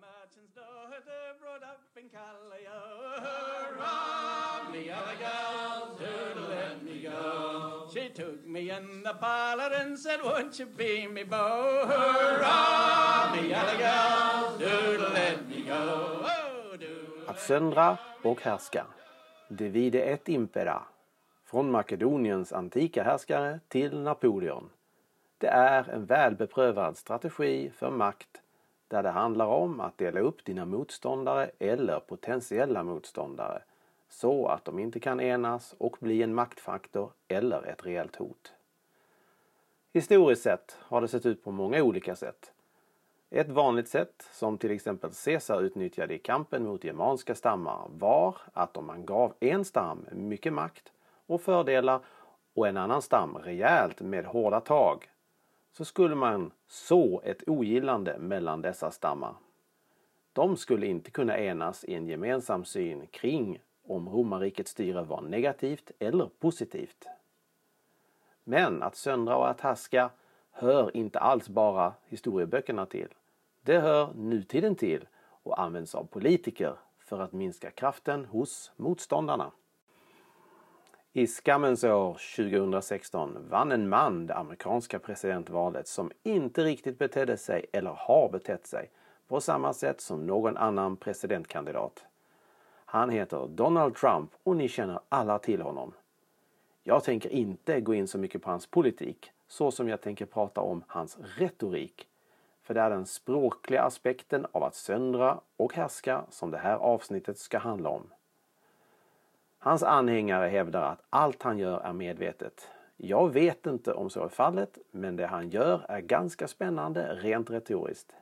merchant's daughter brought up in Callio. Hurrah, me other girls, who'd let me go? She took me in the parlor and said, won't you be me beau? Hurrah, me other girls, who'd let me go? Att söndra och härska. Divide et impera. Från Makedoniens antika härskare till Napoleon. Det är en välbeprövad strategi för makt där det handlar om att dela upp dina motståndare eller potentiella motståndare så att de inte kan enas och bli en maktfaktor eller ett reellt hot. Historiskt sett har det sett ut på många olika sätt. Ett vanligt sätt, som till exempel Caesar utnyttjade i kampen mot germanska stammar, var att om man gav en stam mycket makt och fördelar och en annan stam rejält med hårda tag så skulle man så ett ogillande mellan dessa stammar. De skulle inte kunna enas i en gemensam syn kring om romarrikets styre var negativt eller positivt. Men att söndra och att härska hör inte alls bara historieböckerna till. Det hör nutiden till och används av politiker för att minska kraften hos motståndarna. I skammens år 2016 vann en man det amerikanska presidentvalet som inte riktigt betedde sig eller har betett sig på samma sätt som någon annan presidentkandidat. Han heter Donald Trump och ni känner alla till honom. Jag tänker inte gå in så mycket på hans politik så som jag tänker prata om hans retorik. För det är den språkliga aspekten av att söndra och härska som det här avsnittet ska handla om. Hans anhängare hävdar att allt han gör är medvetet. Jag vet inte om så är fallet, men det han gör är ganska spännande rent retoriskt.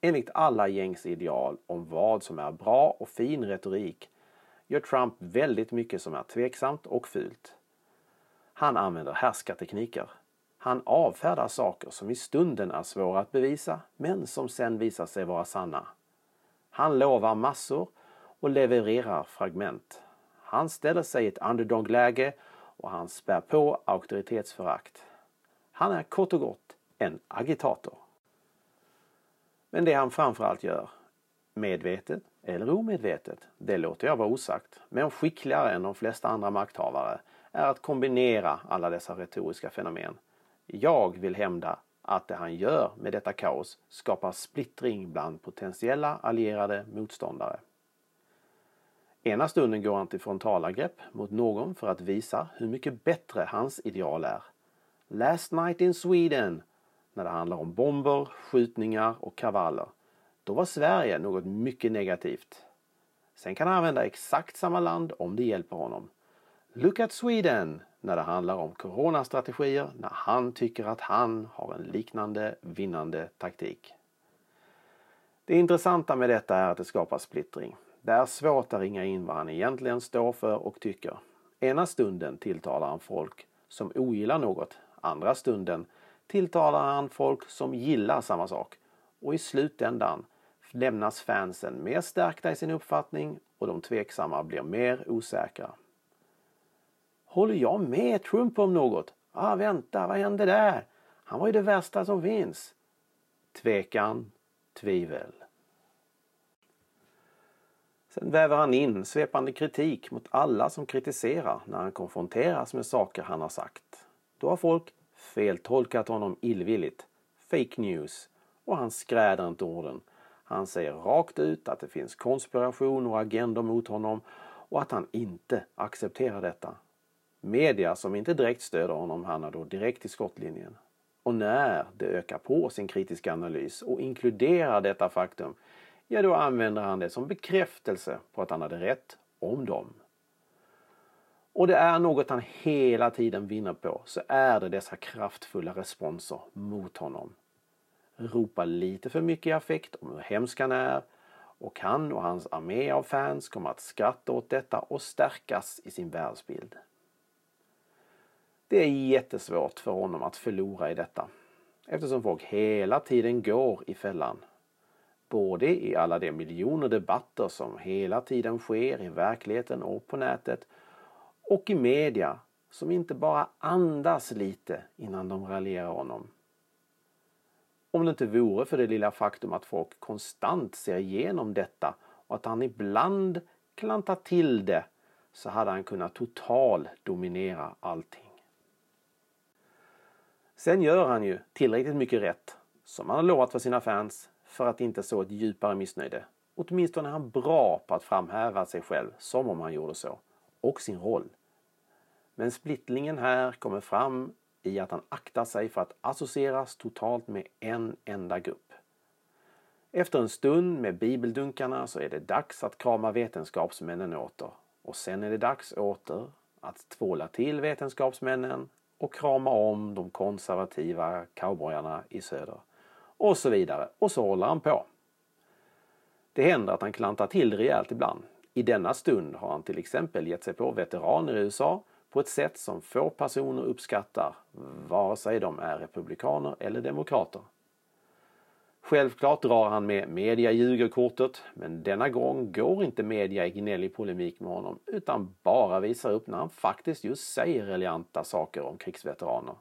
Enligt alla gängs ideal om vad som är bra och fin retorik gör Trump väldigt mycket som är tveksamt och fult. Han använder härskartekniker. Han avfärdar saker som i stunden är svåra att bevisa men som sen visar sig vara sanna. Han lovar massor och levererar fragment. Han ställer sig i ett underdog-läge och han spär på auktoritetsförakt. Han är kort och gott en agitator. Men det han framförallt gör, medvetet eller omedvetet, det låter jag vara osagt, men skickligare än de flesta andra makthavare, är att kombinera alla dessa retoriska fenomen. Jag vill hävda att det han gör med detta kaos skapar splittring bland potentiella allierade motståndare. Ena stunden går han till frontalangrepp mot någon för att visa hur mycket bättre hans ideal är. Last night in Sweden, när det handlar om bomber, skjutningar och kravaller. Då var Sverige något mycket negativt. Sen kan han använda exakt samma land om det hjälper honom. Look at Sweden, när det handlar om coronastrategier när han tycker att han har en liknande vinnande taktik. Det intressanta med detta är att det skapar splittring. Det är svårt att ringa in vad han egentligen står för och tycker. Ena stunden tilltalar han folk som ogillar något. Andra stunden tilltalar han folk som gillar samma sak. Och i slutändan lämnas fansen mer stärkta i sin uppfattning och de tveksamma blir mer osäkra. Håller jag med Trump om något? Ah, vänta, vad hände där? Han var ju det värsta som finns. Tvekan, tvivel. Sen väver han in svepande kritik mot alla som kritiserar när han konfronteras med saker han har sagt. Då har folk feltolkat honom illvilligt. Fake news. Och han skräder inte orden. Han säger rakt ut att det finns konspiration och agender mot honom och att han inte accepterar detta. Media som inte direkt stöder honom hamnar då direkt i skottlinjen. Och när det ökar på sin kritiska analys och inkluderar detta faktum ja då använder han det som bekräftelse på att han hade rätt om dem. Och det är något han hela tiden vinner på så är det dessa kraftfulla responser mot honom. Ropa lite för mycket i affekt om hur hemsk han är och han och hans armé av fans kommer att skratta åt detta och stärkas i sin världsbild. Det är jättesvårt för honom att förlora i detta eftersom folk hela tiden går i fällan både i alla de miljoner debatter som hela tiden sker i verkligheten och på nätet och i media som inte bara andas lite innan de raljerar honom. Om det inte vore för det lilla faktum att folk konstant ser igenom detta och att han ibland klantar till det så hade han kunnat total dominera allting. Sen gör han ju tillräckligt mycket rätt, som han har lovat för sina fans, för att inte så ett djupare missnöje. Åtminstone är han bra på att framhäva sig själv som om han gjorde så, och sin roll. Men splittlingen här kommer fram i att han aktar sig för att associeras totalt med en enda grupp. Efter en stund med bibeldunkarna så är det dags att krama vetenskapsmännen åter. Och sen är det dags åter att tvåla till vetenskapsmännen och krama om de konservativa cowboyarna i söder. Och så vidare. Och så håller han på. Det händer att han klantar till rejält ibland. I denna stund har han till exempel gett sig på veteraner i USA på ett sätt som få personer uppskattar, vare sig de är republikaner eller demokrater. Självklart drar han med media ljugerkortet, men denna gång går inte media i gnällig polemik med honom utan bara visar upp när han faktiskt just säger relianta saker om krigsveteraner.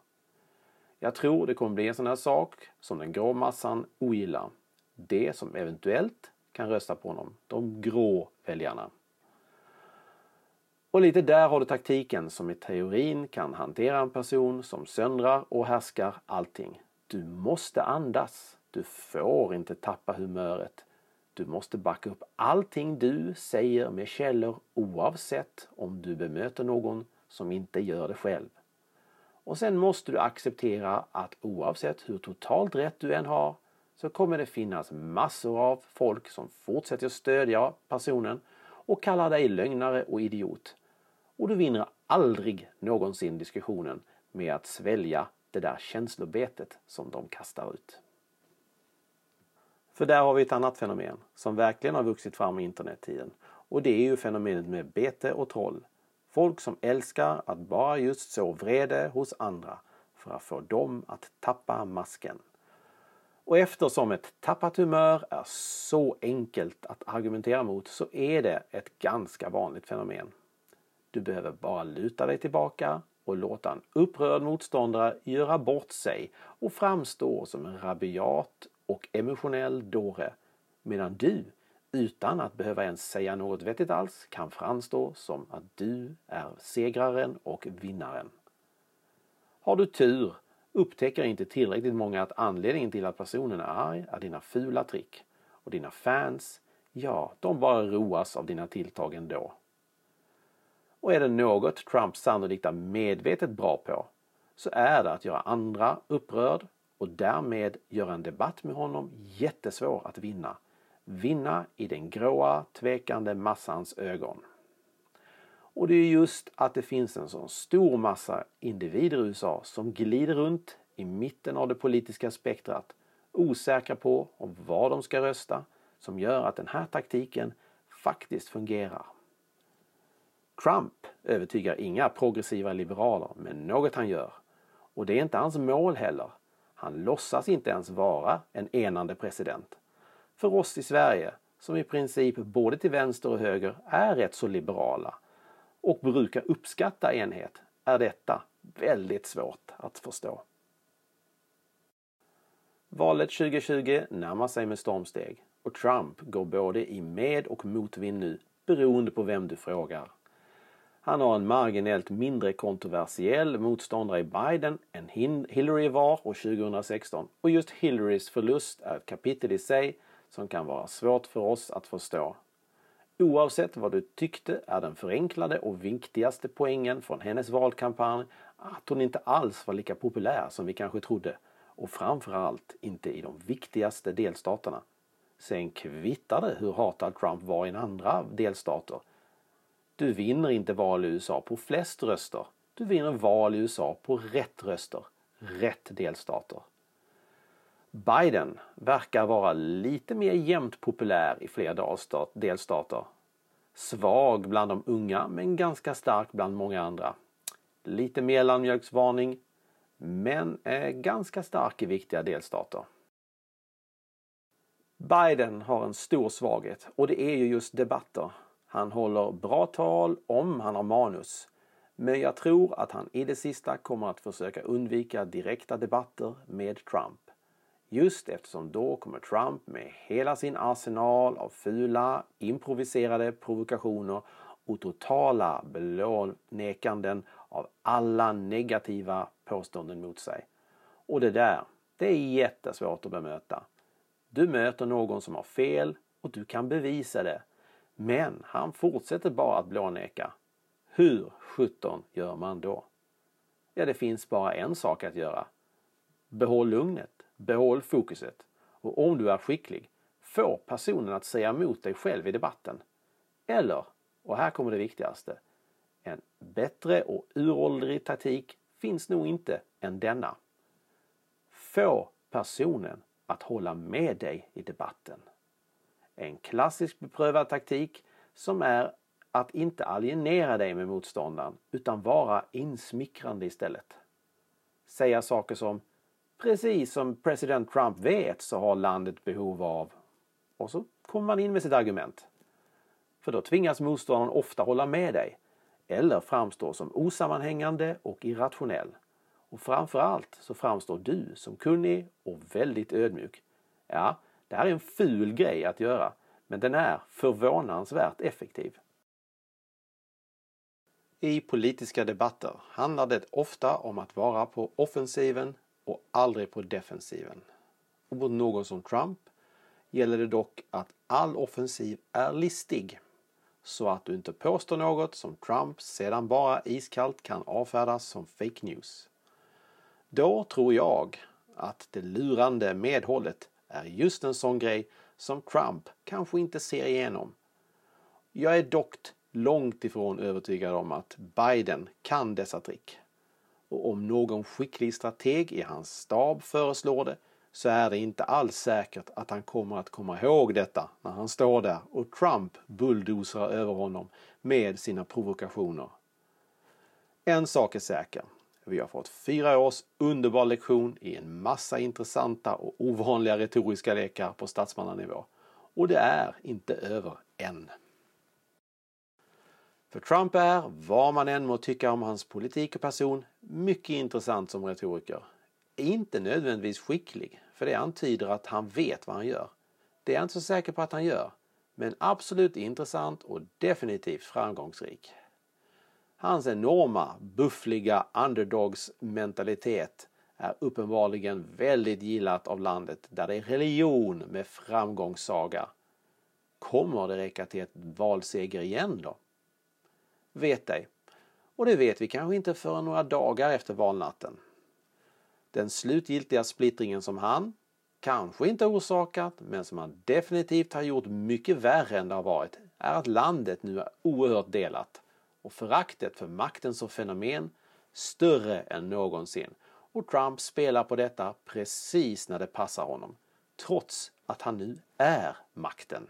Jag tror det kommer bli en sån här sak som den grå massan ogillar. Det som eventuellt kan rösta på honom, de grå väljarna. Och lite där har du taktiken som i teorin kan hantera en person som söndrar och härskar allting. Du måste andas. Du får inte tappa humöret. Du måste backa upp allting du säger med källor oavsett om du bemöter någon som inte gör det själv. Och sen måste du acceptera att oavsett hur totalt rätt du än har så kommer det finnas massor av folk som fortsätter stödja personen och kallar dig lögnare och idiot. Och du vinner aldrig någonsin diskussionen med att svälja det där känslobetet som de kastar ut. För där har vi ett annat fenomen som verkligen har vuxit fram i internettiden. Och det är ju fenomenet med bete och troll. Folk som älskar att bara just så vrede hos andra för att få dem att tappa masken. Och eftersom ett tappat humör är så enkelt att argumentera mot så är det ett ganska vanligt fenomen. Du behöver bara luta dig tillbaka och låta en upprörd motståndare göra bort sig och framstå som en rabiat och emotionell dåre medan du utan att behöva ens säga något vettigt alls kan framstå som att du är segraren och vinnaren. Har du tur upptäcker inte tillräckligt många att anledningen till att personen är arg är dina fula trick och dina fans, ja, de bara roas av dina tilltag ändå. Och är det något Trump sannolikt är medvetet bra på så är det att göra andra upprörd och därmed göra en debatt med honom jättesvår att vinna. Vinna i den gråa, tvekande massans ögon. Och det är just att det finns en sån stor massa individer i USA som glider runt i mitten av det politiska spektrat osäkra på om vad de ska rösta som gör att den här taktiken faktiskt fungerar. Trump övertygar inga progressiva liberaler med något han gör. Och det är inte hans mål heller. Han låtsas inte ens vara en enande president. För oss i Sverige, som i princip både till vänster och höger är rätt så liberala och brukar uppskatta enhet, är detta väldigt svårt att förstå. Valet 2020 närmar sig med stormsteg och Trump går både i med och motvind nu beroende på vem du frågar. Han har en marginellt mindre kontroversiell motståndare i Biden än Hillary var år 2016 och just Hillarys förlust är ett kapitel i sig som kan vara svårt för oss att förstå. Oavsett vad du tyckte är den förenklade och viktigaste poängen från hennes valkampanj att hon inte alls var lika populär som vi kanske trodde och framförallt inte i de viktigaste delstaterna. Sen kvittar det hur hatad Trump var i andra delstater du vinner inte val i USA på flest röster. Du vinner val i USA på rätt röster. Rätt delstater. Biden verkar vara lite mer jämnt populär i flera delstater. Svag bland de unga men ganska stark bland många andra. Lite mellanmjölksvarning men är ganska stark i viktiga delstater. Biden har en stor svaghet och det är ju just debatter. Han håller bra tal om han har manus. Men jag tror att han i det sista kommer att försöka undvika direkta debatter med Trump. Just eftersom då kommer Trump med hela sin arsenal av fula, improviserade provokationer och totala blånekanden av alla negativa påståenden mot sig. Och det där, det är jättesvårt att bemöta. Du möter någon som har fel och du kan bevisa det. Men han fortsätter bara att blåneka. Hur sjutton gör man då? Ja, det finns bara en sak att göra. Behåll lugnet, behåll fokuset och om du är skicklig, få personen att säga emot dig själv i debatten. Eller, och här kommer det viktigaste, en bättre och uråldrig taktik finns nog inte än denna. Få personen att hålla med dig i debatten. En klassisk beprövad taktik som är att inte alienera dig med motståndaren utan vara insmickrande istället. Säga saker som Precis som president Trump vet så har landet behov av... Och så kommer man in med sitt argument. För då tvingas motståndaren ofta hålla med dig eller framstå som osammanhängande och irrationell. Och framförallt så framstår du som kunnig och väldigt ödmjuk. Ja, det här är en ful grej att göra, men den är förvånansvärt effektiv. I politiska debatter handlar det ofta om att vara på offensiven och aldrig på defensiven. Och mot någon som Trump gäller det dock att all offensiv är listig så att du inte påstår något som Trump sedan bara iskallt kan avfärdas som fake news. Då tror jag att det lurande medhållet är just en sån grej som Trump kanske inte ser igenom. Jag är dock långt ifrån övertygad om att Biden kan dessa trick. Och om någon skicklig strateg i hans stab föreslår det så är det inte alls säkert att han kommer att komma ihåg detta när han står där och Trump bulldozar över honom med sina provokationer. En sak är säker. Vi har fått fyra års underbar lektion i en massa intressanta och ovanliga retoriska lekar på statsmannanivå. Och det är inte över än. För Trump är, vad man än må tycka om hans politik och person, mycket intressant som retoriker. Inte nödvändigtvis skicklig, för det antyder att han vet vad han gör. Det är jag inte så säker på att han gör, men absolut intressant och definitivt framgångsrik. Hans enorma, buffliga underdogs-mentalitet är uppenbarligen väldigt gillat av landet där det är religion med framgångssaga. Kommer det räcka till ett valseger igen då? Vet ej. Och det vet vi kanske inte förrän några dagar efter valnatten. Den slutgiltiga splittringen som han, kanske inte orsakat, men som han definitivt har gjort mycket värre än det har varit, är att landet nu är oerhört delat och föraktet för makten som fenomen större än någonsin. Och Trump spelar på detta precis när det passar honom, trots att han nu är makten.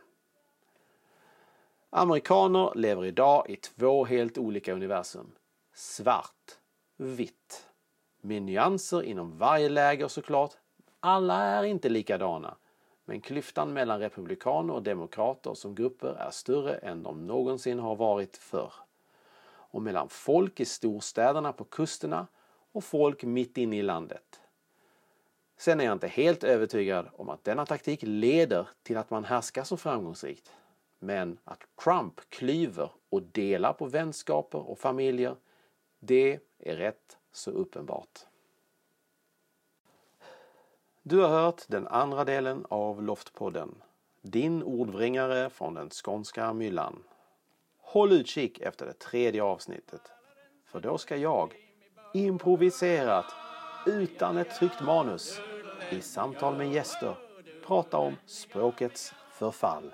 Amerikaner lever idag i två helt olika universum. Svart, vitt. Med nyanser inom varje läger såklart. Alla är inte likadana. Men klyftan mellan republikaner och demokrater som grupper är större än de någonsin har varit förr. Och mellan folk i storstäderna på kusterna och folk mitt inne i landet. Sen är jag inte helt övertygad om att denna taktik leder till att man härskar så framgångsrikt. Men att Trump klyver och delar på vänskaper och familjer, det är rätt så uppenbart. Du har hört den andra delen av Loftpodden. Din ordvringare från den skånska myllan. Håll utkik efter det tredje avsnittet. För då ska jag, improviserat, utan ett tryckt manus, i samtal med gäster, prata om språkets förfall.